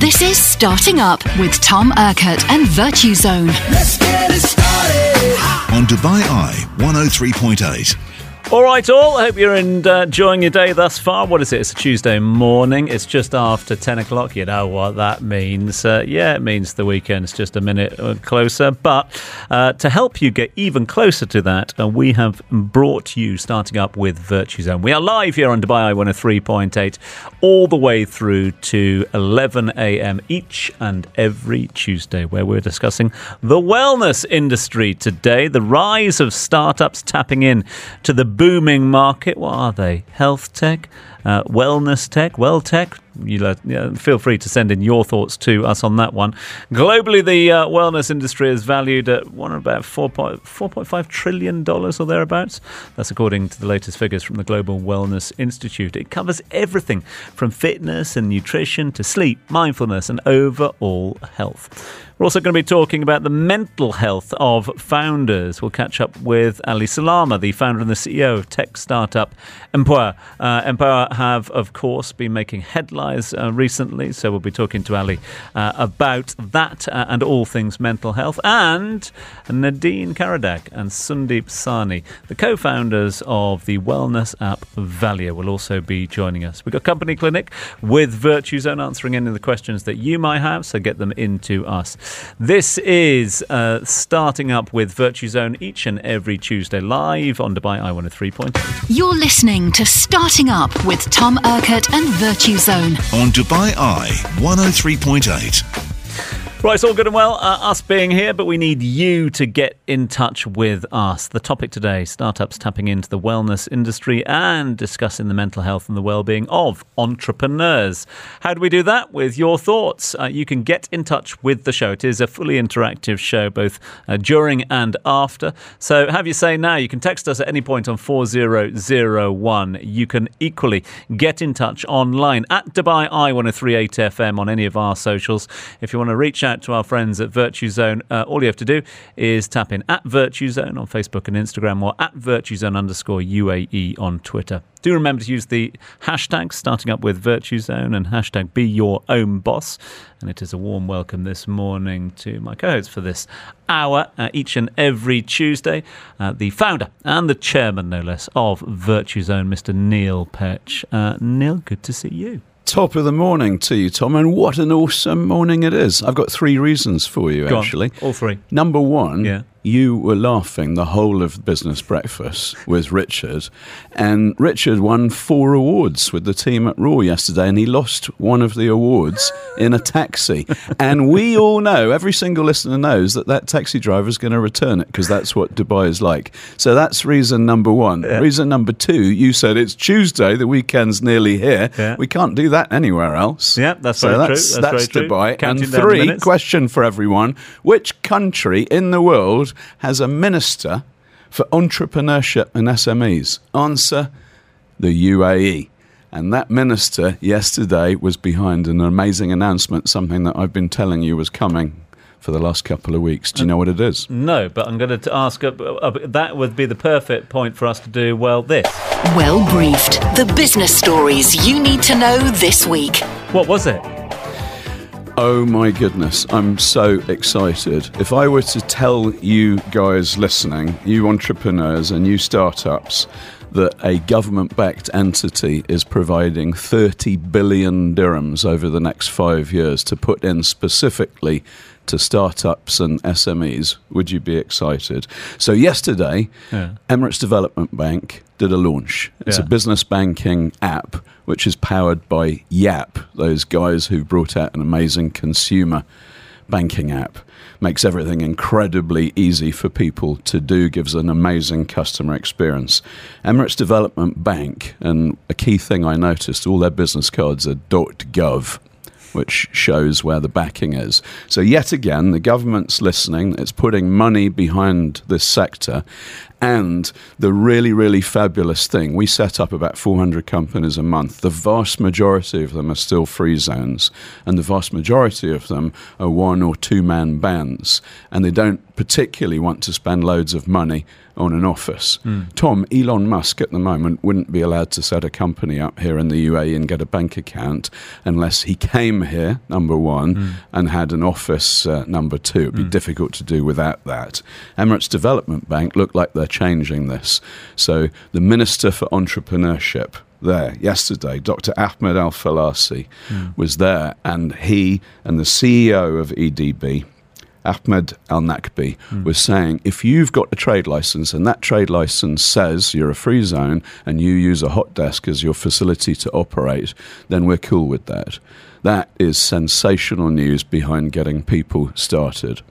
This is Starting Up with Tom Urquhart and Virtuzone. Let's get it started. on Dubai Eye 103.8. All right, all. I hope you're enjoying your day thus far. What is it? It's a Tuesday morning. It's just after 10 o'clock. You know what that means. Uh, yeah, it means the weekend's just a minute uh, closer. But uh, to help you get even closer to that, uh, we have brought you starting up with Virtuzone. We are live here on Dubai Eye 103.8 all the way through to 11 a.m. each and every Tuesday, where we're discussing the wellness industry today, the rise of startups tapping in to the booming market. What are they? Health tech, uh, wellness tech, well tech. You let, feel free to send in your thoughts to us on that one. Globally, the uh, wellness industry is valued at one about four point four point five trillion dollars or thereabouts. That's according to the latest figures from the Global Wellness Institute. It covers everything from fitness and nutrition to sleep, mindfulness, and overall health. We're also going to be talking about the mental health of founders. We'll catch up with Ali Salama, the founder and the CEO of tech startup Empower. Uh, Empower have, of course, been making headlines uh, recently, so we'll be talking to Ali uh, about that uh, and all things mental health. And Nadine Karadag and Sandeep Sahni, the co founders of the wellness app Valeo, will also be joining us. We've got Company Clinic with Virtuzone answering any of the questions that you might have, so get them into us. This is uh, starting up with Virtuzone each and every Tuesday live on Dubai Eye 103.8. You're listening to Starting Up with Tom Urquhart and Virtuzone. On Dubai Eye 103.8. Right, it's all good and well, uh, us being here, but we need you to get in touch with us. The topic today startups tapping into the wellness industry and discussing the mental health and the well being of entrepreneurs. How do we do that? With your thoughts. Uh, you can get in touch with the show. It is a fully interactive show, both uh, during and after. So have your say now. You can text us at any point on 4001. You can equally get in touch online at Dubai Eye 1038 FM on any of our socials. If you want to reach out to our friends at Virtuzone, uh, all you have to do is tap in at Virtuzone on Facebook and Instagram or at Virtuzone underscore UAE on Twitter. Do remember to use the hashtag starting up with Virtuzone and hashtag be your own boss. And it is a warm welcome this morning to my co host for this hour, uh, each and every Tuesday, uh, the founder and the chairman, no less, of Virtuzone, Mr. Neil Petch. Uh, Neil, good to see you. Top of the morning to you, Tom, and what an awesome morning it is. I've got three reasons for you, Go on, actually. all three. Number one, Yeah. You were laughing the whole of Business Breakfast with Richard, and Richard won four awards with the team at Raw yesterday, and he lost one of the awards in a taxi. And we all know, every single listener knows, that that taxi driver is going to return it because that's what Dubai is like. So that's reason number one. Reason number two, you said it's Tuesday, the weekend's nearly here. Yeah. We can't do that anywhere else. Yeah, that's so very true. that's, That's that's. Dubai. And three, question for everyone Which country in the world has a minister for entrepreneurship and SMEs? Answer the UAE. And that minister yesterday was behind an amazing announcement, something that I've been telling you was coming for the last couple of weeks. Do you know what it is? No, but I'm going to ask. Uh, uh, that would be the perfect point for us to do. Well, this. Well briefed. The business stories you need to know this week. What was it? Oh my goodness, I'm so excited. If I were to tell you guys listening, you entrepreneurs and you startups, that a government backed entity is providing 30 billion dirhams over the next five years to put in specifically to startups and SMEs, would you be excited? So, yesterday, Yeah. Emirates Development Bank did a launch. It's Yeah. a business banking app which is powered by Yap, those guys who brought out an amazing consumer banking app. Makes everything incredibly easy for people to do, gives an amazing customer experience. Emirates Development Bank, and a key thing I noticed, all their business cards are .gov which shows where the backing is. So, yet again, the government's listening, it's putting money behind this sector. And the really, really fabulous thing, we set up about 400 companies a month. The vast majority of them are still free zones, and the vast majority of them are one or two man bands. And they don't particularly want to spend loads of money on an office. Hmm. Tom, Elon Musk at the moment wouldn't be allowed to set a company up here in the UAE and get a bank account unless he came here, number one, hmm. and had an office, uh, number two. It'd be hmm. difficult to do without that. Emirates Development Bank look like they're changing this. So the Minister for Entrepreneurship, there yesterday, Dr. Ahmed Al Falasi was there, and he and the CEO of EDB, Ahmed Al Nakbi, hmm. was saying if you've got a trade license and that trade license says you're a free zone and you use a hot desk as your facility to operate, then we're cool with that. That is sensational news behind getting people started.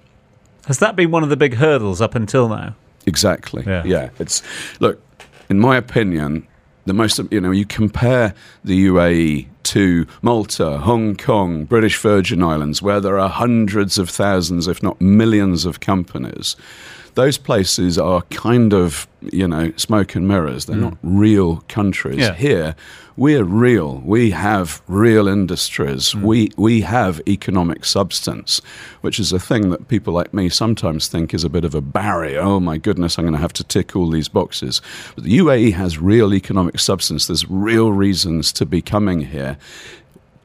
Has that been one of the big hurdles up until now? Exactly. Yeah. It's look, in my opinion, the most you know, you compare the UAE to Malta, Hong Kong, British Virgin Islands, where there are hundreds of thousands, if not millions, of companies. Those places are kind of, you know, smoke and mirrors. They're mm. not real countries. Yeah. Here, we're real. We have real industries. Hmm. We we have economic substance, which is a thing that people like me sometimes think is a bit of a barrier. Oh my goodness, I'm going to have to tick all these boxes. But the UAE has real economic substance. There's real reasons to be coming here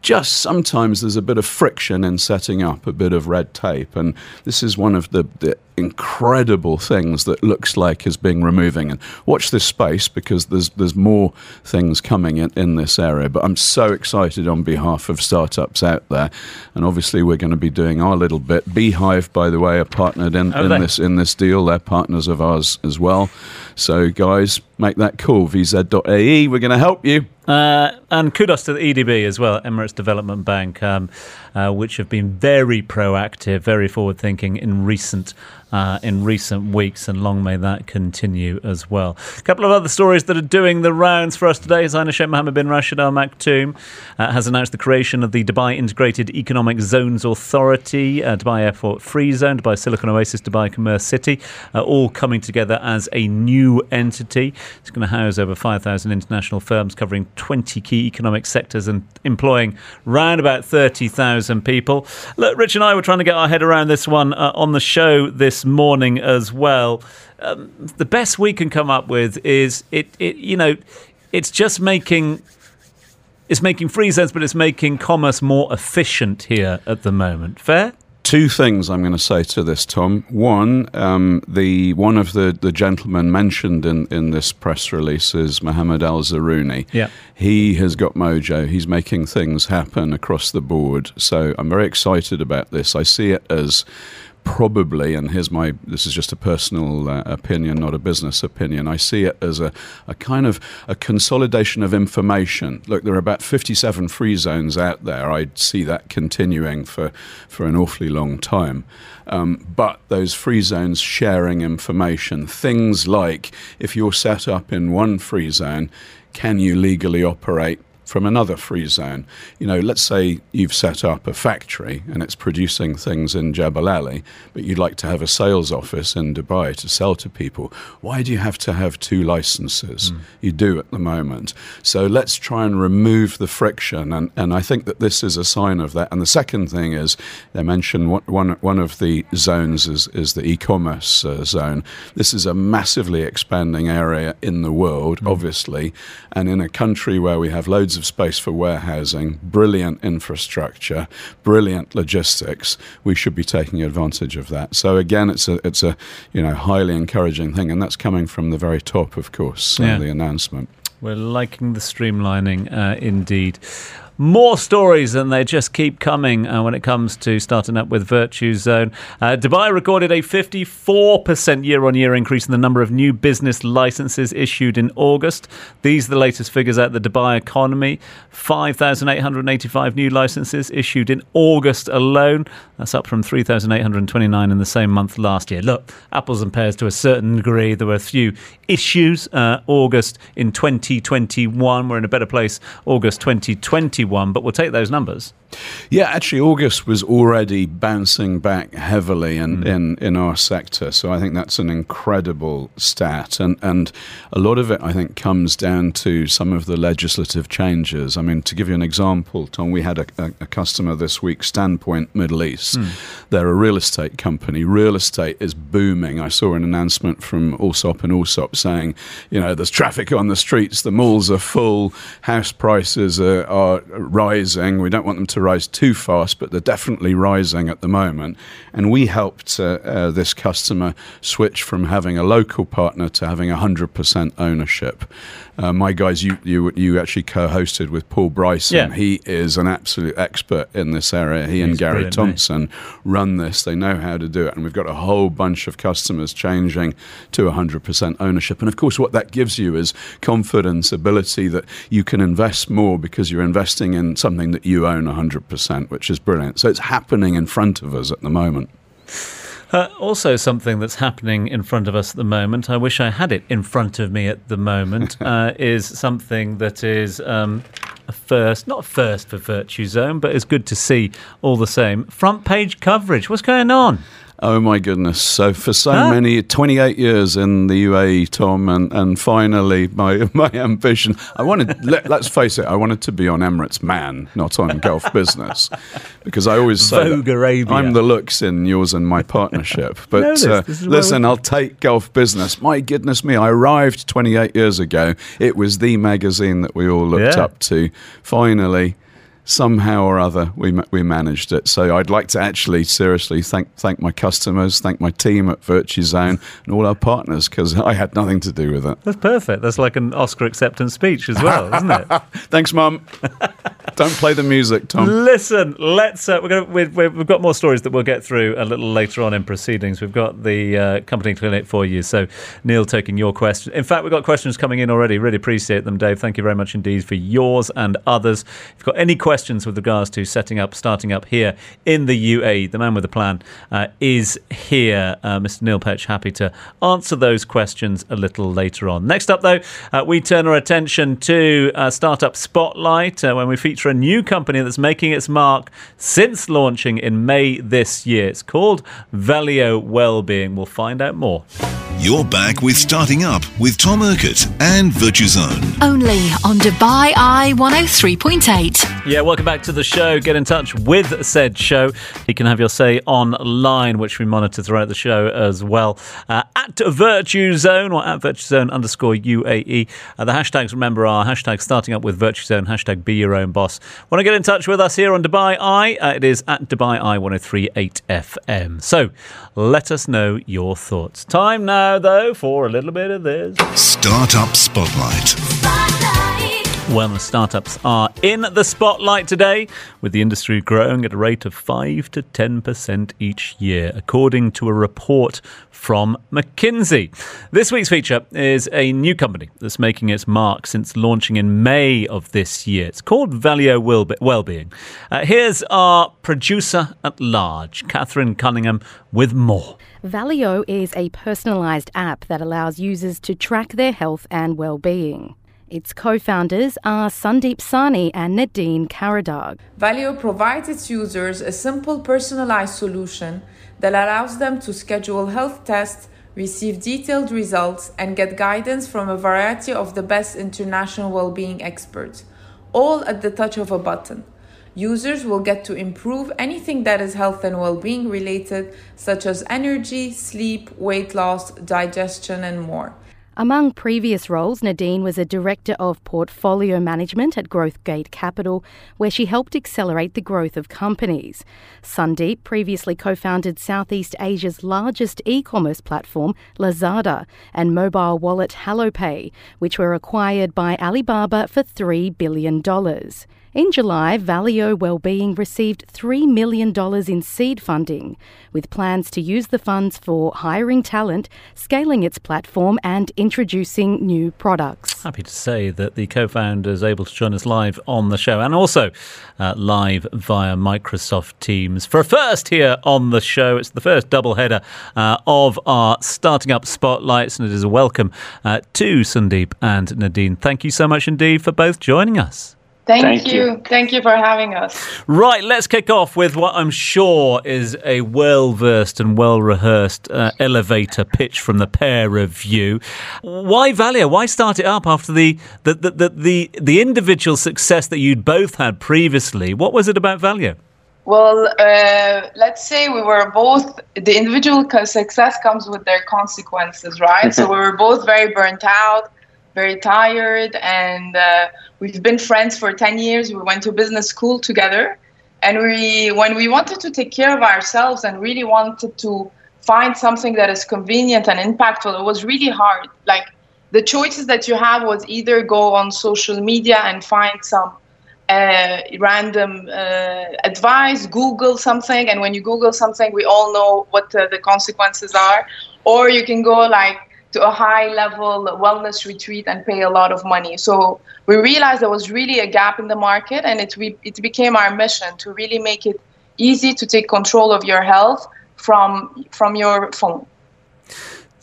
just sometimes there's a bit of friction in setting up a bit of red tape and this is one of the, the incredible things that looks like is being removing and watch this space because there's there's more things coming in, in this area but I'm so excited on behalf of startups out there. And obviously we're going to be doing our little bit. Beehive by the way are partnered in, Oh, in this in this deal. They're partners of ours as well. So guys make that call vz.ae we're going to help you Uh, and kudos to the EDB as well, Emirates Development Bank, um, uh, which have been very proactive, very forward thinking in recent uh, in recent weeks, and long may that continue as well. A couple of other stories that are doing the rounds for us today. Zaina Sheikh Mohammed bin Rashid Al Maktoum uh, has announced the creation of the Dubai Integrated Economic Zones Authority, uh, Dubai Airport Free Zone, Dubai Silicon Oasis, Dubai CommerCity, uh, all coming together as a new entity. It's going to house over 5,000 international firms covering 20 key economic sectors and employing round about 30,000 people. Look, Rich and I were trying to get our head around this one uh, on the show this morning as well. Um, the best we can come up with is it, it you know, it's just making it's making free zones, but it's making commerce more efficient here at the moment. Fair? Two things I'm going to say to this, Tom. One, um, the one of the, the gentlemen mentioned in, in this press release is Mohammed Al Zaruni. Yeah. He has got mojo. He's making things happen across the board. So I'm very excited about this. I see it as probably, and here's my this is just a personal uh, opinion, not a business opinion. I see it as a, a kind of a consolidation of information. Look, there are about 57 free zones out there. I see that continuing for, for an awfully long time. Um, but those free zones sharing information, things like if you're set up in one free zone, can you legally operate from another free zone. You know, let's say you've set up a factory and it's producing things in Jebel Ali, but you'd like to have a sales office in Dubai to sell to people. Why do you have to have two licenses? You do at the moment. So let's try and remove the friction. And, and I think that this is a sign of that. And the second thing is they mentioned one, one, one of the zones is, is the e commerce uh, zone. This is a massively expanding area in the world, obviously. And in a country where we have loads of space for warehousing, brilliant infrastructure, brilliant logistics, we should be taking advantage of that. So again, it's a it's a you know highly encouraging thing, and that's coming from the very top, of course, Yeah. the announcement. We're liking the streamlining uh, indeed more stories, and they just keep coming uh, when it comes to starting up with Virtuzone. Uh, Dubai recorded a 54% year on year increase in the number of new business licenses issued in August. These are the latest figures out of the Dubai economy 5,885 new licenses issued in August alone. That's up from 3,829 in the same month last year. Look, apples and pears to a certain degree. There were a few issues. Uh, August in 2021. We're in a better place, August 2020 one, but we'll take those numbers. Yeah, actually, August was already bouncing back heavily in, mm. in, in our sector. So I think that's an incredible stat. And, and a lot of it, I think, comes down to some of the legislative changes. I mean, to give you an example, Tom, we had a, a, a customer this week, Standpoint Middle East. Mm. They're a real estate company. Real estate is booming. I saw an announcement from Allsop and Allsop saying, you know, there's traffic on the streets, the malls are full, house prices are, are, rising. We don't want them to rise too fast, but they're definitely rising at the moment. And we helped uh, uh, this customer switch from having a local partner to having 100% ownership. Uh, my guys, you, you you actually co-hosted with Paul Bryson. Yeah. He is an absolute expert in this area. He and Gary brilliant, mate. Thompson run this. They know how to do it, and we've got a whole bunch of customers changing to 100% ownership. And of course, what that gives you is confidence, ability that you can invest more because you're investing in something that you own 100%, which is brilliant. So it's happening in front of us at the moment. Uh, also, something that's happening in front of us at the moment, I wish I had it in front of me at the moment, uh, is something that is um, a first, not a first for Virtuzone, but it's good to see all the same. Front page coverage. What's going on? Oh my goodness! So for so Huh? many, twenty-eight years in the UAE, Tom, and, and finally my my ambition. I wanted. let, let's face it. I wanted to be on Emirates Man, not on Gulf Business, because I always say. I'm the looks in yours and my partnership. But this. uh, This listen, I'll take Gulf Business. My goodness me! I arrived twenty-eight years ago. It was the magazine that we all looked Yeah. up to. Finally somehow or other we we managed it. So I'd like to actually seriously thank thank my customers, thank my team at Virtuzone, and all our partners because I had nothing to do with it. That's perfect. That's like an Oscar acceptance speech as well, isn't it? Thanks, Mum. Don't play the music, Tom. Listen, let's. Uh, we're gonna, we've, we've we've got more stories that we'll get through a little later on in proceedings. We've got the uh, company clinic for you. So, Neil, taking your question. In fact, we've got questions coming in already. Really appreciate them, Dave. Thank you very much indeed for yours and others. If you've got any questions with regards to setting up, starting up here in the UAE, the man with the plan uh, is here. Uh, Mr. Neil Petch, happy to answer those questions a little later on. Next up, though, uh, we turn our attention to uh, Startup Spotlight when we feature a new company that's making its mark since launching in May this year. It's called Valeo Wellbeing. We'll find out more. You're back with Starting Up with Tom Urquhart and Virtuzone. Only on Dubai Eye 103.8. Yeah, welcome back to the show. Get in touch with said show. You can have your say online, which we monitor throughout the show as well. Uh, at Virtuzone or at Virtuzone underscore UAE. Uh, the hashtags, remember, are hashtag starting up with Virtuzone, hashtag be your own boss. Want to get in touch with us here on Dubai Eye? Uh, it is at Dubai Eye 1038 FM. So let us know your thoughts. Time now, though, for a little bit of this. Startup Spotlight. Wellness startups are in the spotlight today, with the industry growing at a rate of 5 to 10% each year, according to a report from McKinsey. This week's feature is a new company that's making its mark since launching in May of this year. It's called Valeo Wellbeing. Uh, here's our producer at large, Catherine Cunningham, with more. Valeo is a personalised app that allows users to track their health and well-being. Its co-founders are Sandeep Sahni and Nadine Karadag. Valeo provides its users a simple personalized solution that allows them to schedule health tests, receive detailed results, and get guidance from a variety of the best international well-being experts, all at the touch of a button. Users will get to improve anything that is health and well-being related, such as energy, sleep, weight loss, digestion, and more. Among previous roles, Nadine was a director of portfolio management at Growthgate Capital, where she helped accelerate the growth of companies. Sandeep previously co founded Southeast Asia's largest e commerce platform, Lazada, and mobile wallet HelloPay, which were acquired by Alibaba for $3 billion. In July, Valeo Wellbeing received $3 million in seed funding, with plans to use the funds for hiring talent, scaling its platform, and introducing new products. Happy to say that the co founder is able to join us live on the show and also uh, live via Microsoft Teams for a first here on the show. It's the first double header uh, of our starting up spotlights, and it is a welcome uh, to Sandeep and Nadine. Thank you so much indeed for both joining us. Thank, Thank you. you. Thank you for having us. Right, let's kick off with what I'm sure is a well versed and well rehearsed uh, elevator pitch from the pair of you. Why Valeo? Why start it up after the the, the, the, the, the individual success that you'd both had previously? What was it about Valeo? Well, uh, let's say we were both, the individual success comes with their consequences, right? so we were both very burnt out, very tired, and uh, we've been friends for 10 years. We went to business school together. And we, when we wanted to take care of ourselves and really wanted to find something that is convenient and impactful, it was really hard. Like the choices that you have was either go on social media and find some uh, random uh, advice, Google something, and when you Google something, we all know what uh, the consequences are. Or you can go like to a high level wellness retreat and pay a lot of money. So we realized there was really a gap in the market, and it we, it became our mission to really make it easy to take control of your health from from your phone.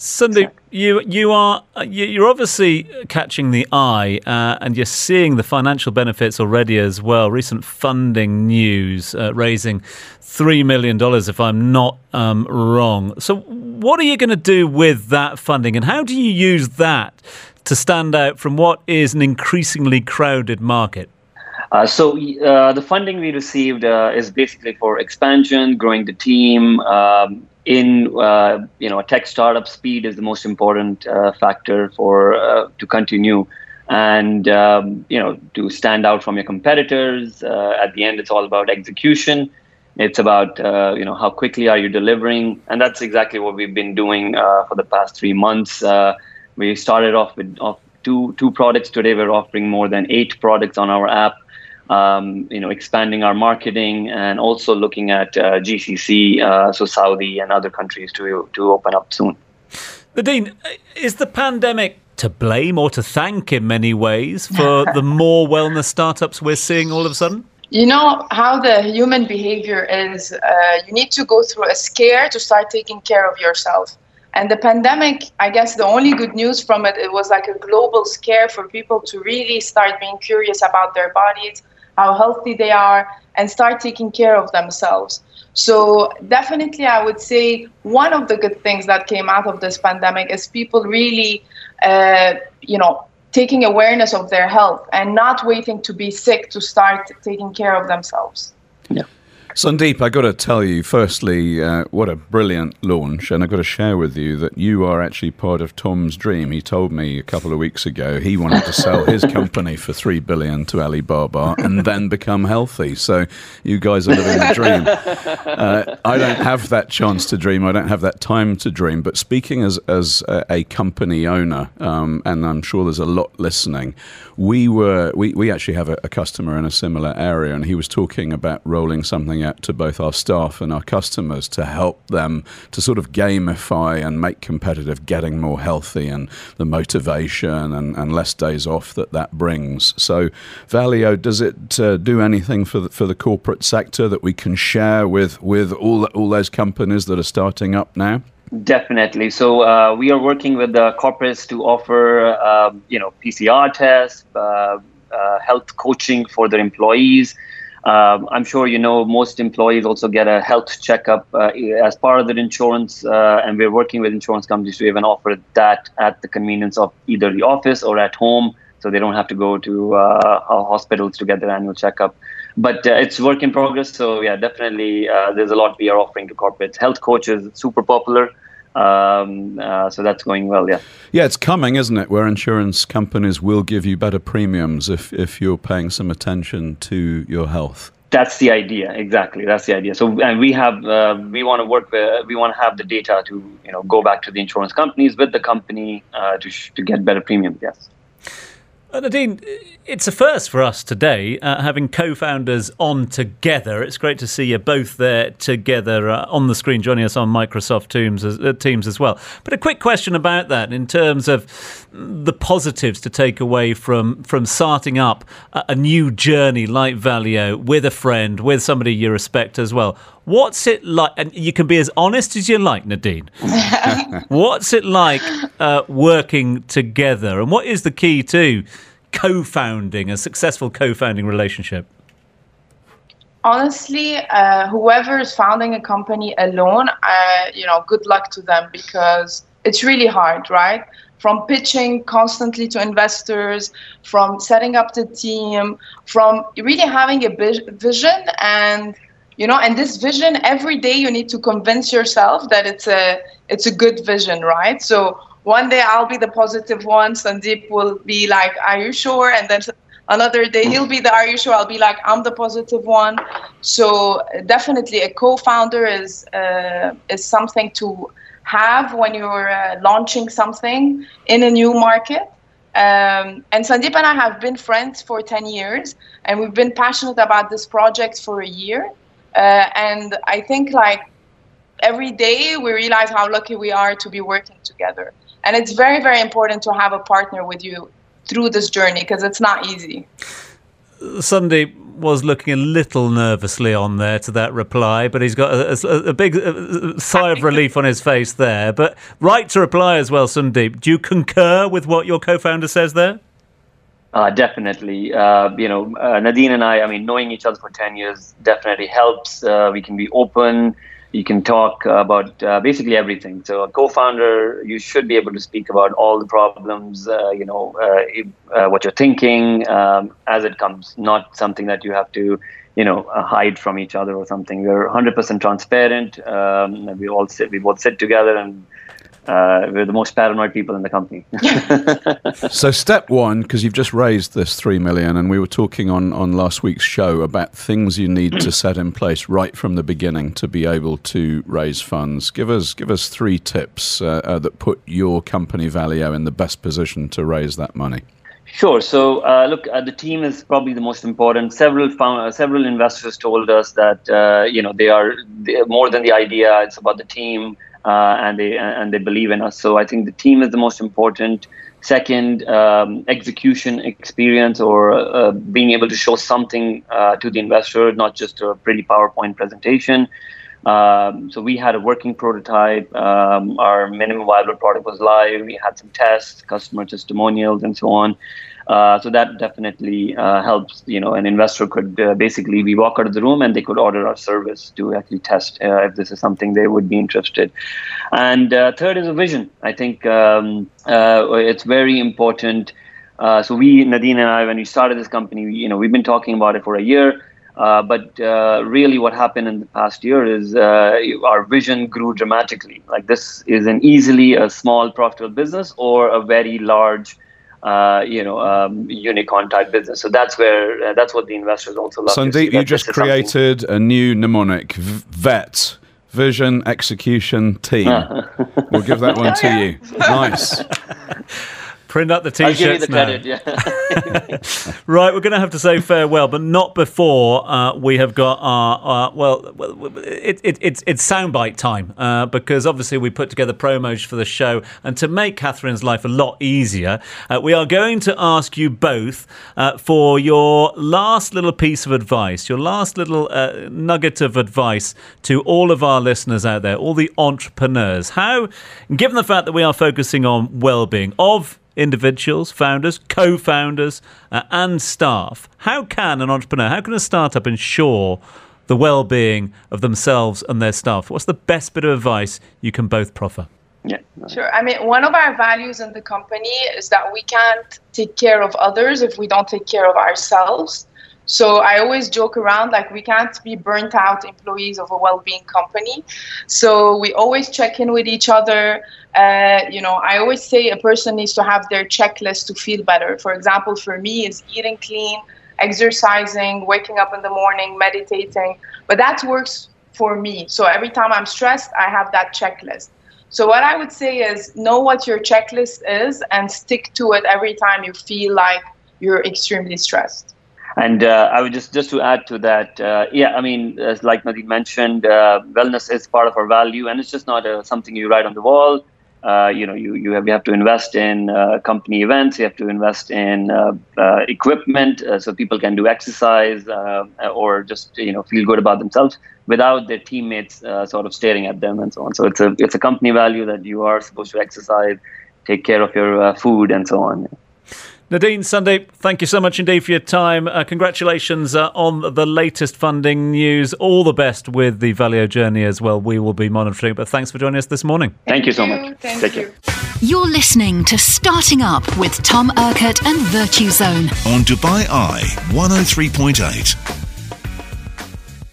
Sandeep, you you are uh, you- you're obviously catching the eye, uh, and you're seeing the financial benefits already as well. Recent funding news uh, raising three million dollars, if I'm not um, wrong. So, what are you going to do with that funding, and how do you use that to stand out from what is an increasingly crowded market? Uh, so uh, the funding we received uh, is basically for expansion, growing the team. Um, in uh, you know, a tech startup, speed is the most important uh, factor for uh, to continue, and um, you know, to stand out from your competitors. Uh, at the end, it's all about execution. It's about uh, you know how quickly are you delivering, and that's exactly what we've been doing uh, for the past three months. We started off with off two two products. Today, we're offering more than eight products on our app um, you know, expanding our marketing and also looking at uh, GCC, uh, so Saudi and other countries to to open up soon. Nadine, is the pandemic to blame or to thank in many ways for the more wellness startups we're seeing all of a sudden? You know how the human behavior is. Uh, you need to go through a scare to start taking care of yourself. And the pandemic, I guess the only good news from it, it was like a global scare for people to really start being curious about their bodies, how healthy they are, and start taking care of themselves. So, definitely, I would say one of the good things that came out of this pandemic is people really, uh, you know, taking awareness of their health and not waiting to be sick to start taking care of themselves. Yeah. Sandeep, I've got to tell you, firstly, uh, what a brilliant launch, and I've got to share with you that you are actually part of Tom's dream. He told me a couple of weeks ago he wanted to sell his company for three billion to Alibaba and then become healthy. So you guys are living the dream. Uh, I don't have that chance to dream. I don't have that time to dream. But speaking as as a, a company owner, um, and I'm sure there's a lot listening, we were we, we actually have a, a customer in a similar area, and he was talking about rolling something out to both our staff and our customers to help them to sort of gamify and make competitive getting more healthy and the motivation and, and less days off that that brings. So, Valeo, does it uh, do anything for the, for the corporate sector that we can share with with all all those companies that are starting up now? Definitely. So uh, we are working with the corporates to offer, um, you know, PCR tests, uh, uh, health coaching for their employees. Um, I'm sure you know most employees also get a health checkup uh, as part of their insurance, uh, and we're working with insurance companies to even offer that at the convenience of either the office or at home, so they don't have to go to uh, hospitals to get their annual checkup. But uh, it's work in progress, so yeah, definitely uh, there's a lot we are offering to corporates. Health coaches, super popular. Um, uh, so that's going well, yeah. Yeah, it's coming, isn't it? Where insurance companies will give you better premiums if, if you're paying some attention to your health. That's the idea, exactly. That's the idea. So, and we have, uh, we want to work with, we want to have the data to, you know, go back to the insurance companies with the company uh, to sh- to get better premiums. Yes. Uh, Nadine, it's a first for us today, uh, having co-founders on together. It's great to see you both there together uh, on the screen, joining us on Microsoft Teams as, uh, Teams as well. But a quick question about that, in terms of the positives to take away from from starting up a, a new journey like Valeo with a friend, with somebody you respect as well. What's it like? And you can be as honest as you like, Nadine. What's it like uh, working together, and what is the key to co-founding, a successful co-founding relationship? honestly, uh, whoever is founding a company alone, uh, you know, good luck to them because it's really hard, right? From pitching constantly to investors, from setting up the team, from really having a vision and you know and this vision every day you need to convince yourself that it's a it's a good vision right? So one day i'll be the positive one sandeep will be like are you sure? And then another day he'll be the are you sure? I'll be like i'm the positive one. So definitely a co-founder is uh, is something to have when you're uh, launching something in a new market. Um, and Sandeep and I have been friends for 10 years, and we've been passionate about this project for a year. Uh, and I think like every day we realize how lucky we are to be working together. And it's very, very important to have a partner with you through this journey because it's not easy. Sandeep was looking a little nervously on there to that reply, but he's got a, a, a big a, sigh of relief on his face there. But right to reply as well, Sandeep. Do you concur with what your co-founder says there? Uh, definitely. Uh, you know, uh, Nadine and I, I mean, knowing each other for 10 years definitely helps. Uh, we can be open you can talk about uh, basically everything. So, a co-founder, you should be able to speak about all the problems, uh, you know, uh what you're thinking um, as it comes, not something that you have to, you know, hide from each other or something. We're 100% transparent. Um, we all sit, we both sit together and uh, we're the most paranoid people in the company. so step one, because you've just raised this three million, and we were talking on on last week's show about things you need to set in place right from the beginning to be able to raise funds. Give us give us three tips uh, uh, that put your company Valeo in the best position to raise that money. Sure. So, uh, look, uh, the team is probably the most important. Several found, uh, several investors told us that uh, you know they are more than the idea. It's about the team uh, and they and they believe in us. So I think the team is the most important. Second, um, execution experience or uh, being able to show something uh, to the investor, not just a pretty PowerPoint presentation. Um, so we had a working prototype. Um, our minimum viable product was live. We had some tests, customer testimonials, and so on. Uh, so that definitely uh, helps. You know, an investor could uh, basically we walk out of the room and they could order our service to actually test uh, if this is something they would be interested. And uh, third is a vision. I think um, it's very important. so we, Nadine and I, when we started this company, you know, we've been talking about it for a year. Uh, but uh, really, what happened in the past year is uh, our vision grew dramatically. Like this is an easily a small profitable business or a very large uh, you know, um, unicorn type business. So that's where uh, that's what the investors also love. Sandeep, you just created something. a new mnemonic, VET, Vision Execution Team. we'll give that one to you. Nice. Print up the t-shirts now. Credit, yeah. right, we're going to have to say farewell, but not before uh, we have got our, uh, well, it, it, it's it's soundbite time uh, because obviously we put together promos for the show, and to make Catherine's life a lot easier, uh, we are going to ask you both uh, for your last little piece of advice, your last little uh, nugget of advice to all of our listeners out there, all the entrepreneurs. How, given the fact that we are focusing on well-being of individuals, founders, co founders, uh, and staff. How can an entrepreneur, how can a startup ensure the well being of themselves and their staff? What's the best bit of advice you can both proffer? Yeah. Sure. I mean, one of our values in the company is that we can't take care of others if we don't take care of ourselves. So I always joke around like we can't be burnt out employees of a well-being company. So we always check in with each other. Uh, you know, I always say a person needs to have their checklist to feel better. For example, for me, is eating clean, exercising, waking up in the morning, meditating. But that works for me. So every time I'm stressed, I have that checklist. So what I would say is know what your checklist is and stick to it every time you feel like you're extremely stressed. And uh, I would just just to add to that, uh, yeah, I mean, as like Nadine mentioned, uh, wellness is part of our value, and it's just not uh, something you write on the wall. Uh, you know, you you have, you have to invest in uh, company events. You have to invest in uh, uh, equipment uh, so people can do exercise or just you know feel good about themselves without their teammates sort of staring at them and so on. So it's a it's a company value that you are supposed to exercise, take care of your food, and so on. Nadine, Sandeep, thank you so much indeed for your time. Uh, congratulations uh, on the latest funding news. All the best with the Valeo journey as well. We will be monitoring but thanks for joining us this morning. Thank you so much. Thank Take you. care. You're listening to Starting Up with Tom Urquhart and Virtuzone. On Dubai Eye 103.8.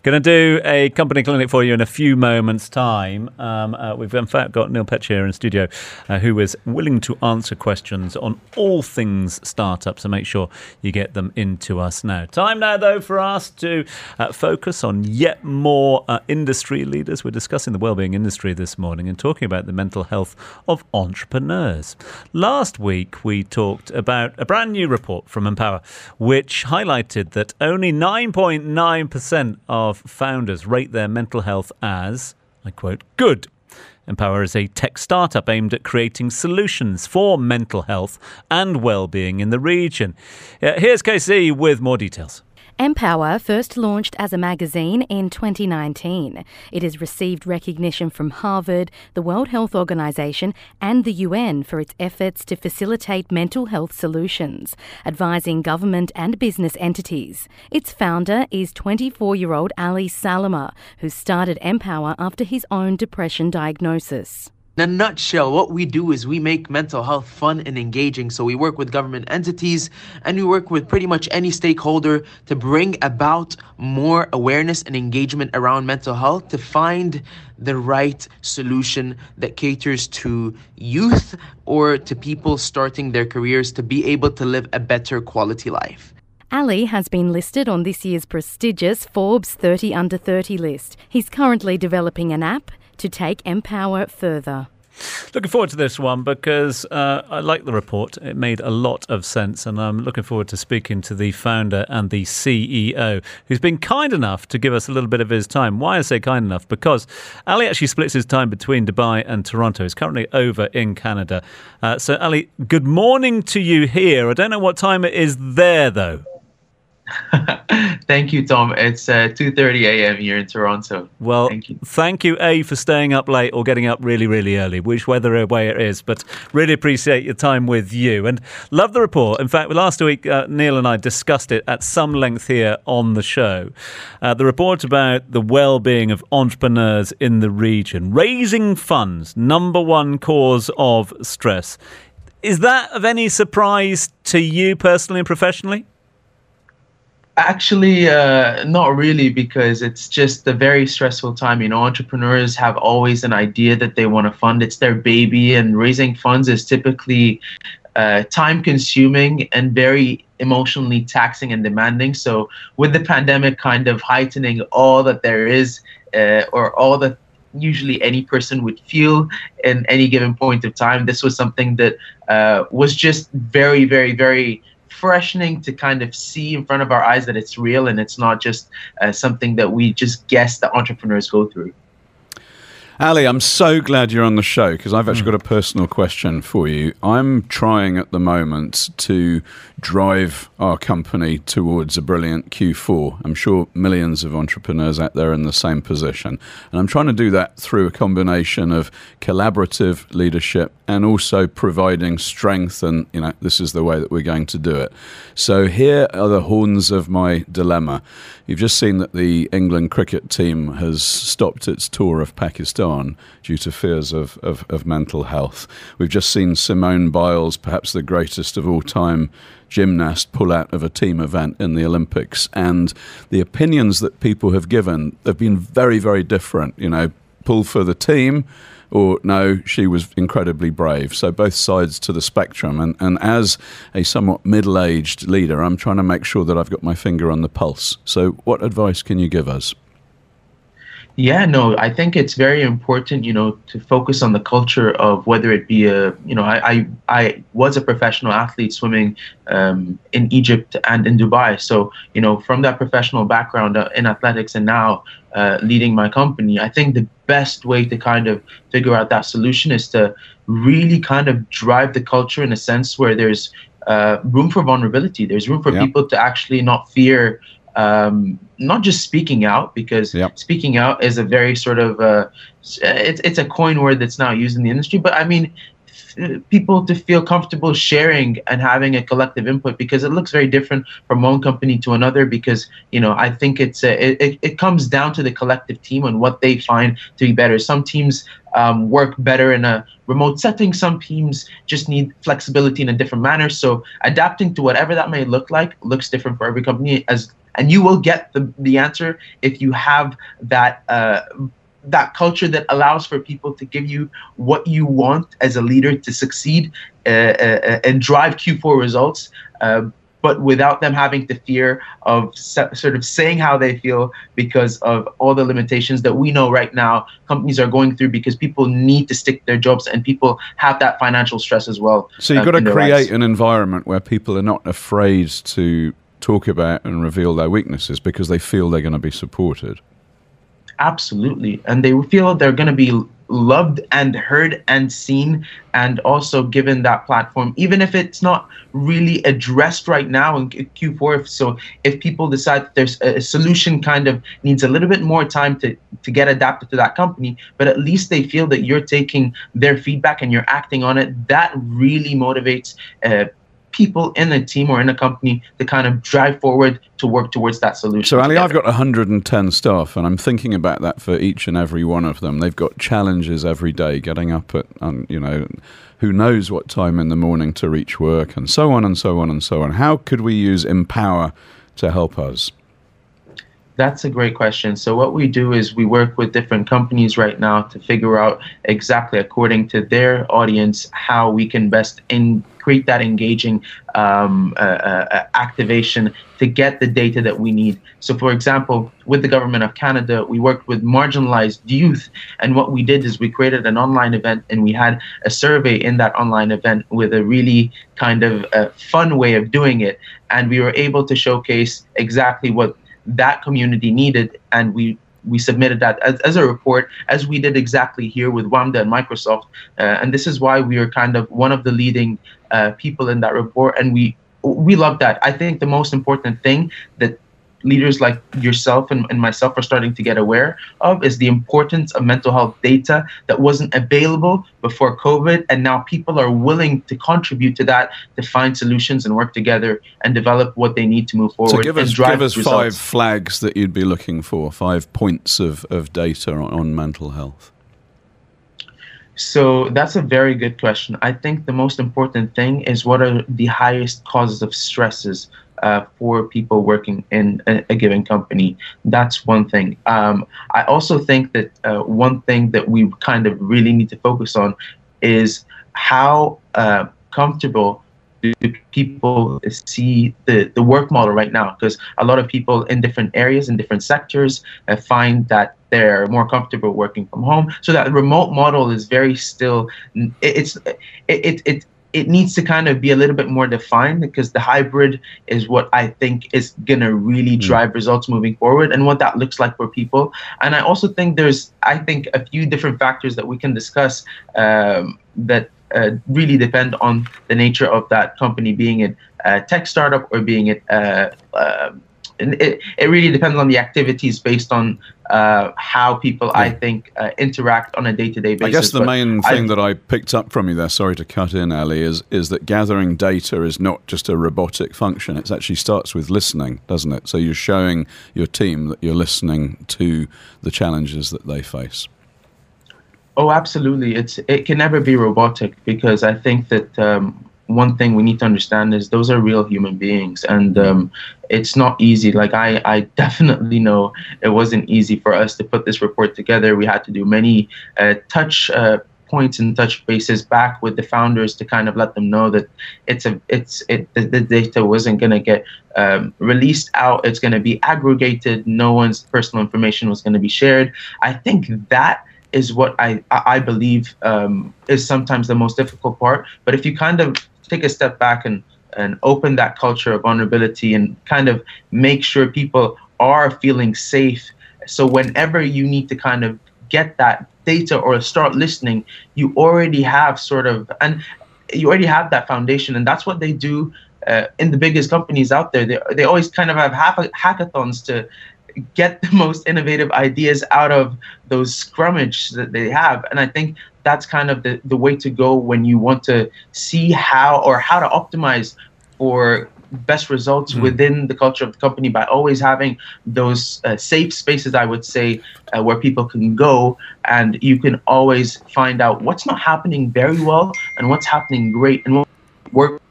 Going to do a company clinic for you in a few moments' time. Um, uh, we've in fact got Neil Petch here in studio, uh, who is willing to answer questions on all things startup. So make sure you get them into us now. Time now, though, for us to uh, focus on yet more uh, industry leaders. We're discussing the wellbeing industry this morning and talking about the mental health of entrepreneurs. Last week we talked about a brand new report from Empower, which highlighted that only 9.9% of founders rate their mental health as, I quote, good. Empower is a tech startup aimed at creating solutions for mental health and well-being in the region. Uh, here's KC with more details. Empower first launched as a magazine in 2019. It has received recognition from Harvard, the World Health Organization, and the UN for its efforts to facilitate mental health solutions, advising government and business entities. Its founder is 24 year old Ali Salama, who started Empower after his own depression diagnosis. In a nutshell, what we do is we make mental health fun and engaging. So we work with government entities and we work with pretty much any stakeholder to bring about more awareness and engagement around mental health to find the right solution that caters to youth or to people starting their careers to be able to live a better quality life. Ali has been listed on this year's prestigious Forbes 30 Under 30 list. He's currently developing an app to take Empower further. Looking forward to this one because uh, I like the report. It made a lot of sense, and I'm looking forward to speaking to the founder and the CEO, who's been kind enough to give us a little bit of his time. Why I say kind enough? Because Ali actually splits his time between Dubai and Toronto. He's currently over in Canada. Uh, so, Ali, good morning to you here. I don't know what time it is there, though. Thank you, Tom. It's uh, 2:30 a.m. here in Toronto. Well, Thank you. thank you, A, for staying up late or getting up really, really early, which weather way it is. But really appreciate your time with you and love the report. In fact, last week, uh, Neil and I discussed it at some length here on the show. Uh, the report about the well being of entrepreneurs in the region, raising funds, number one cause of stress. Is that of any surprise to you personally and professionally? Actually, uh, not really, because it's just a very stressful time. You know, entrepreneurs have always an idea that they want to fund. It's their baby, and raising funds is typically uh, time consuming and very emotionally taxing and demanding. So, with the pandemic kind of heightening all that there is, uh, or all that usually any person would feel in any given point of time, this was something that uh, was just very, very, very freshening to kind of see in front of our eyes that it's real and it's not just uh, something that we just guess that entrepreneurs go through. Ali, I'm so glad you're on the show because I've actually got a personal question for you. I'm trying at the moment to drive our company towards a brilliant Q4. I'm sure millions of entrepreneurs out there in the same position. And I'm trying to do that through a combination of collaborative leadership and also providing strength. And, you know, this is the way that we're going to do it. So here are the horns of my dilemma. You've just seen that the England cricket team has stopped its tour of Pakistan due to fears of, of, of mental health. We've just seen Simone Biles, perhaps the greatest of all time gymnast, pull out of a team event in the Olympics. And the opinions that people have given have been very, very different. You know, pull for the team or no, she was incredibly brave. So both sides to the spectrum. And, and as a somewhat middle aged leader, I'm trying to make sure that I've got my finger on the pulse. So, what advice can you give us? Yeah, no, I think it's very important, you know, to focus on the culture of whether it be a, you know, I I, I was a professional athlete swimming um, in Egypt and in Dubai. So, you know, from that professional background uh, in athletics and now uh, leading my company, I think the best way to kind of figure out that solution is to really kind of drive the culture in a sense where there's uh, room for vulnerability. There's room for Yeah. people to actually not fear um, not just speaking out because Yep. speaking out is a very sort of uh, it's it's a coin word that's now used in the industry. But I mean, f- uh, people to feel comfortable sharing and having a collective input because it looks very different from one company to another because you know i think it's a, it, it comes down to the collective team and what they find to be better some teams um, work better in a remote setting some teams just need flexibility in a different manner so adapting to whatever that may look like looks different for every company as and you will get the, the answer if you have that uh, that culture that allows for people to give you what you want as a leader to succeed uh, uh, and drive Q4 results, uh, but without them having to fear of sort of saying how they feel because of all the limitations that we know right now companies are going through because people need to stick their jobs and people have that financial stress as well. So you've got to create an environment where people are not afraid to talk about and reveal their weaknesses because they feel they're going to be supported. Absolutely. And they feel they're going to be loved and heard and seen and also given that platform even if it's not really addressed right now in q4 so if people decide that there's a solution kind of needs a little bit more time to to get adapted to that company but at least they feel that you're taking their feedback and you're acting on it that really motivates uh, people in a team or in a company to kind of drive forward to work towards that solution. So, Ali, together. I've got 110 staff, and I'm thinking about that for each and every one of them. They've got challenges every day, getting up at, um, you know, who knows what time in the morning to reach work, and so on and so on and so on. How could we use Empower to help us? That's a great question. So what we do is we work with different companies right now to figure out exactly according to their audience how we can best in create that engaging um, uh, uh, activation to get the data that we need. So, for example, with the government of Canada, we worked with marginalized youth, and what we did is we created an online event and we had a survey in that online event with a really kind of uh, fun way of doing it, and we were able to showcase exactly what that community needed, and we we submitted that as, as a report, as we did exactly here with WAMDA and Microsoft. Uh, and this is why we are kind of one of the leading uh, people in that report, and we we love that. I think the most important thing that leaders like yourself and, and myself are starting to get aware of is the importance of mental health data that wasn't available before COVID. And now people are willing to contribute to that to find solutions and work together and develop what they need to move forward. So give us, give us five flags that you'd be looking for, five points of, of data on, on mental health. So that's a very good question. I think the most important thing is what are the highest causes of stresses uh, for people working in a, a, given company. That's one thing. Um, I also think that uh, one thing that we kind of really need to focus on is how uh, comfortable do people see the, the work model right now? Because a lot of people in different areas, in different sectors, uh, find that they're more comfortable working from home. So that remote model is very still, it, it's, it, it, it it needs to kind of be a little bit more defined because the hybrid is what I think is going to really hmm. drive mm. results moving forward and what that looks like for people. And I also think there's, I think, a few different factors that we can discuss um, that uh, really depend on the nature of that company, being it a tech startup or being it uh, it, it really depends on the activities based on uh, how people, yeah. I think, uh, interact on a day-to-day basis. I guess the but main thing that I picked up from you there, sorry to cut in, Ali, is is that gathering data is not just a robotic function. It actually starts with listening, doesn't it? So you're showing your team that you're listening to the challenges that they face. Oh, absolutely. It's it can never be robotic because I think that um, one thing we need to understand is those are real human beings and um, it's not easy. Like I, I definitely know it wasn't easy for us to put this report together. We had to do many uh, touch uh, points and touch bases back with the founders to kind of let them know that it's a it's it the, the data wasn't going to get um, released out. It's going to be aggregated. No one's personal information was going to be shared. I think that is what I I believe um, is sometimes the most difficult part. But if you kind of take a step back and and open that culture of vulnerability and kind of make sure people are feeling safe. So whenever you need to kind of get that data or start listening, you already have sort of and you already have that foundation, and that's what they do uh, in the biggest companies out there. They they always kind of have hackathons to get the most innovative ideas out of those scrummage that they have, and I think that's kind of the, the way to go when you want to see how or how to optimize for best results mm. within the culture of the company by always having those uh, safe spaces, I would say, uh, where people can go and you can always find out what's not happening very well and what's happening great and work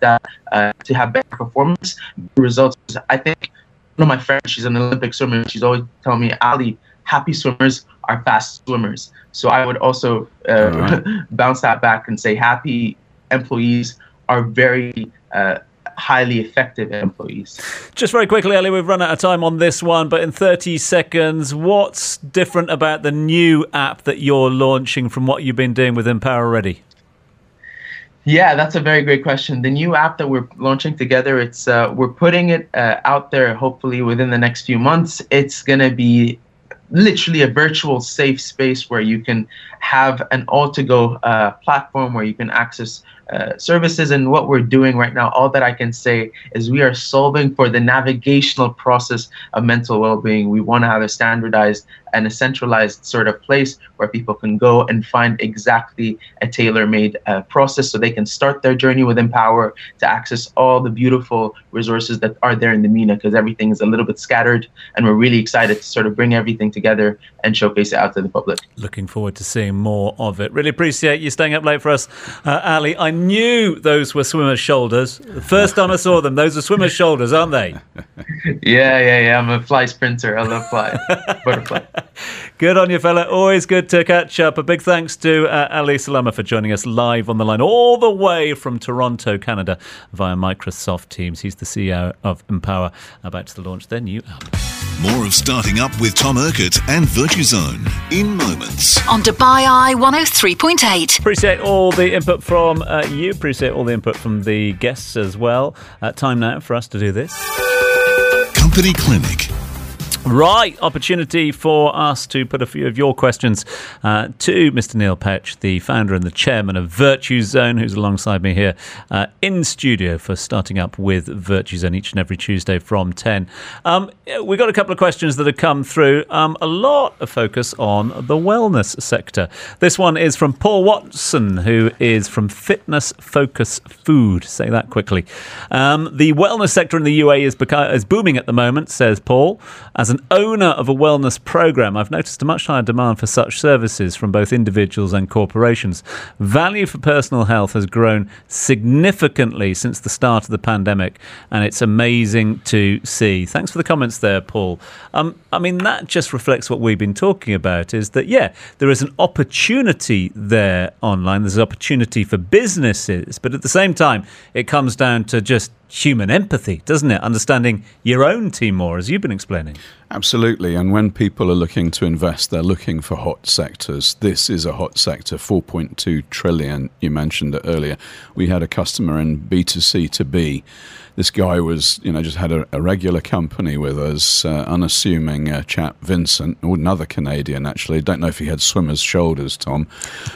that uh, to have better performance results. I think one of my friends, she's an Olympic swimmer, she's always telling me, Ali, happy swimmers are fast swimmers. So I would also uh, right. bounce that back and say happy employees are very uh, highly effective employees. Just very quickly, Ellie, we've run out of time on this one, but in 30 seconds, what's different about the new app that you're launching from what you've been doing with Empower already? Yeah, that's a very great question. The new app that we're launching together, it's uh, we're putting it uh, out there hopefully within the next few months. It's going to be literally a virtual safe space where you can have an all-to-go uh, platform where you can access uh, services. And what we're doing right now all that i can say is we are solving for the navigational process of mental well-being. We want to have a standardized and a centralized sort of place where people can go and find exactly a tailor-made uh, process so they can start their journey with empower to access all the beautiful resources that are there in the MENA because everything is a little bit scattered and we're really excited to sort of bring everything together and showcase it out to the public looking forward to seeing more of it really appreciate you staying up late for us uh, ali i knew those were swimmers' shoulders. The first time I saw them, those are swimmers' shoulders, aren't they? Yeah, yeah, yeah. I'm a fly sprinter. I love fly. Butterfly. Good on you, fella. Always good to catch up. A big thanks to uh, Ali Salama for joining us live on the line, all the way from Toronto, Canada, via Microsoft Teams. He's the CEO of Empower, about to launch their new app. More of Starting Up with Tom Urquhart and Virtuzone in moments. On Dubai Eye 103.8. Appreciate all the input from uh, you. Appreciate all the input from the guests as well. Uh, time now for us to do this. Company Clinic. Right, opportunity for us to put a few of your questions uh, to Mr. Neil Petch, the founder and the chairman of Virtuzone, who's alongside me here uh, in studio for starting up with Virtuzone each and every Tuesday from 10. Um, we've got a couple of questions that have come through. Um, a lot of focus on the wellness sector. This one is from Paul Watson, who is from Fitness Focus Food. Say that quickly. Um, the wellness sector in the UAE is, beca- is booming at the moment, says Paul. As an owner of a wellness program, I've noticed a much higher demand for such services from both individuals and corporations. Value for personal health has grown significantly since the start of the pandemic, and it's amazing to see. Thanks for the comments there, Paul. Um, I mean, that just reflects what we've been talking about is that, yeah, there is an opportunity there online, there's an opportunity for businesses, but at the same time, it comes down to just human empathy, doesn't it? Understanding your own team more, as you've been explaining. Absolutely. And when people are looking to invest, they're looking for hot sectors. This is a hot sector, 4.2 trillion. You mentioned it earlier. We had a customer in B2C to B this guy was, you know, just had a, a regular company with us, uh, unassuming uh, chap, Vincent, another Canadian actually. Don't know if he had swimmer's shoulders, Tom,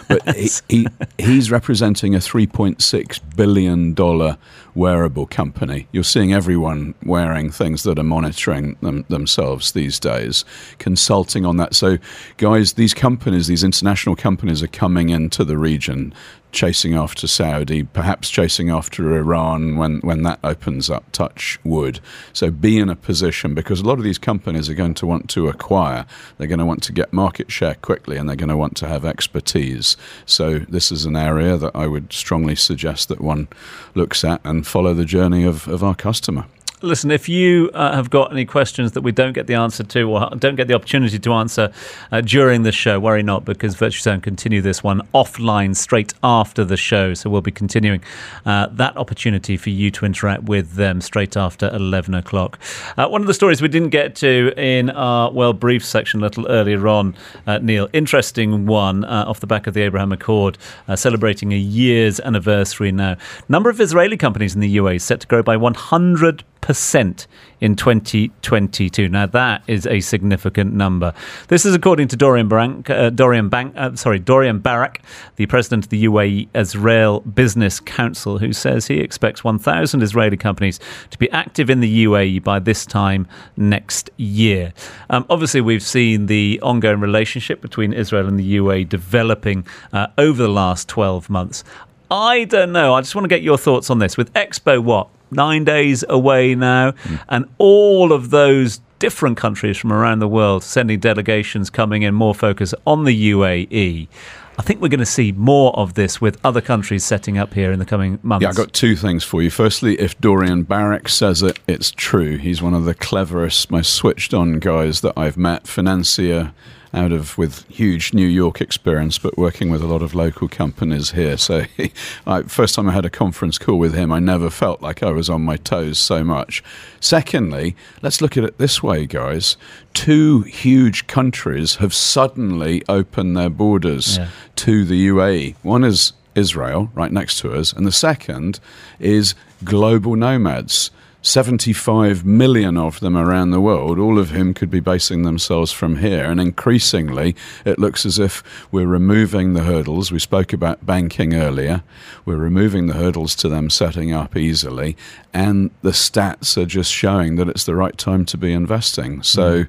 but he, he he's representing a 3.6 billion dollar wearable company. You're seeing everyone wearing things that are monitoring them, themselves these days, consulting on that. So, guys, these companies, these international companies, are coming into the region chasing after Saudi, perhaps chasing after Iran when, when that opens up, touch wood. So be in a position because a lot of these companies are going to want to acquire, they're going to want to get market share quickly, and they're going to want to have expertise. So this is an area that I would strongly suggest that one looks at and follow the journey of, of our customer listen, if you uh, have got any questions that we don't get the answer to or don't get the opportunity to answer uh, during the show, worry not because Virtuzone continue this one offline straight after the show. So we'll be continuing uh, that opportunity for you to interact with them straight after 11 o'clock. Uh, one of the stories we didn't get to in our well brief section a little earlier on, uh, Neil, interesting one uh, off the back of the Abraham Accord, celebrating a year's anniversary now. Number of Israeli companies in the UAE set to grow by 100 8% in 2022. Now, that is a significant number. This is according to Dorian Barak, uh, Dorian Bank, uh, sorry, Dorian Barak, the president of the UAE Israel Business Council, who says he expects 1,000 Israeli companies to be active in the UAE by this time next year. Um, obviously, we've seen the ongoing relationship between Israel and the UAE developing uh, over the last 12 months. I don't know. I just want to get your thoughts on this. With Expo, what? Nine days away now, mm. and all of those different countries from around the world sending delegations coming in, more focus on the UAE. I think we're going to see more of this with other countries setting up here in the coming months. Yeah, I've got two things for you. Firstly, if Dorian Barak says it, it's true. He's one of the cleverest, most switched on guys that I've met. Financier out of with huge New York experience, but working with a lot of local companies here. So, I, first time I had a conference call with him, I never felt like I was on my toes so much. Secondly, let's look at it this way, guys. Two huge countries have suddenly opened their borders yeah. to the UAE. One is Israel, right next to us, and the second is global nomads. 75 million of them around the world, all of whom could be basing themselves from here. And increasingly, it looks as if we're removing the hurdles. We spoke about banking earlier. We're removing the hurdles to them setting up easily. And the stats are just showing that it's the right time to be investing. So, mm.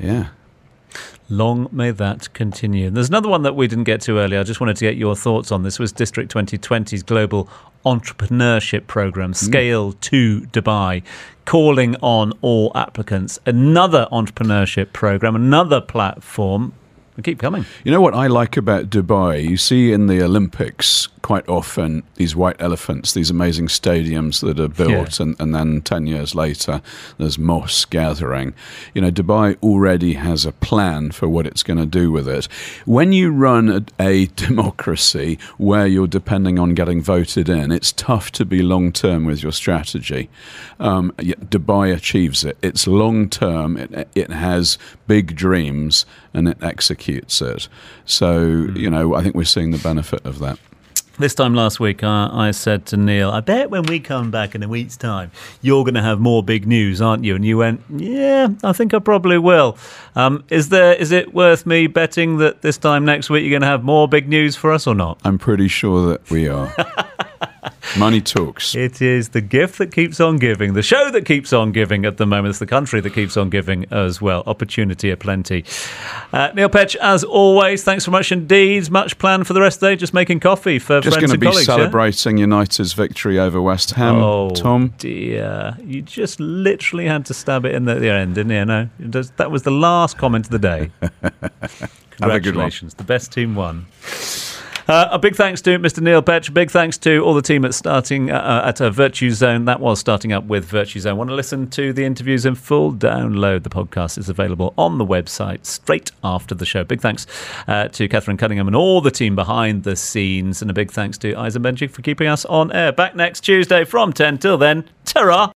yeah. Long may that continue. And There's another one that we didn't get to earlier. I just wanted to get your thoughts on this. Was District 2020's global entrepreneurship program, mm. Scale mm. to Dubai, calling on all applicants. Another entrepreneurship program, another platform we keep coming. You know what I like about Dubai? You see in the Olympics quite often these white elephants, these amazing stadiums that are built, yeah. and, and then 10 years later there's moss gathering. You know, Dubai already has a plan for what it's going to do with it. When you run a, a democracy where you're depending on getting voted in, it's tough to be long term with your strategy. Um, Dubai achieves it. It's long term, it, it has big dreams, and it executes it. So, mm. you know, I think we're seeing the benefit of that. This time last week, uh, I said to Neil, I bet when we come back in a week's time, you're going to have more big news, aren't you? And you went, Yeah, I think I probably will. Um, is there? Is it worth me betting that this time next week you're going to have more big news for us or not? I'm pretty sure that we are. Money talks. It is the gift that keeps on giving, the show that keeps on giving at the moment. It's the country that keeps on giving as well. Opportunity aplenty. Uh, Neil Petch, as always, thanks so much indeed. Much planned for the rest of the day, just making coffee for just friends and colleagues. Just going to be celebrating yeah? United's victory over West Ham. Oh, Tom? dear. You just literally had to stab it in the, the end, didn't you? No, that was the last comment of the day. Congratulations. The best team won. Uh, a big thanks to Mr. Neil Petch. Big thanks to all the team at starting uh, uh at uh, Virtuzone. That was starting up with Virtuzone. Want to listen to the interviews in full? Download the podcast. It's available on the website straight after the show. Big thanks uh, to Catherine Cunningham and all the team behind the scenes, and a big thanks to Isa Benjik for keeping us on air. Back next Tuesday from 10 till then. Ta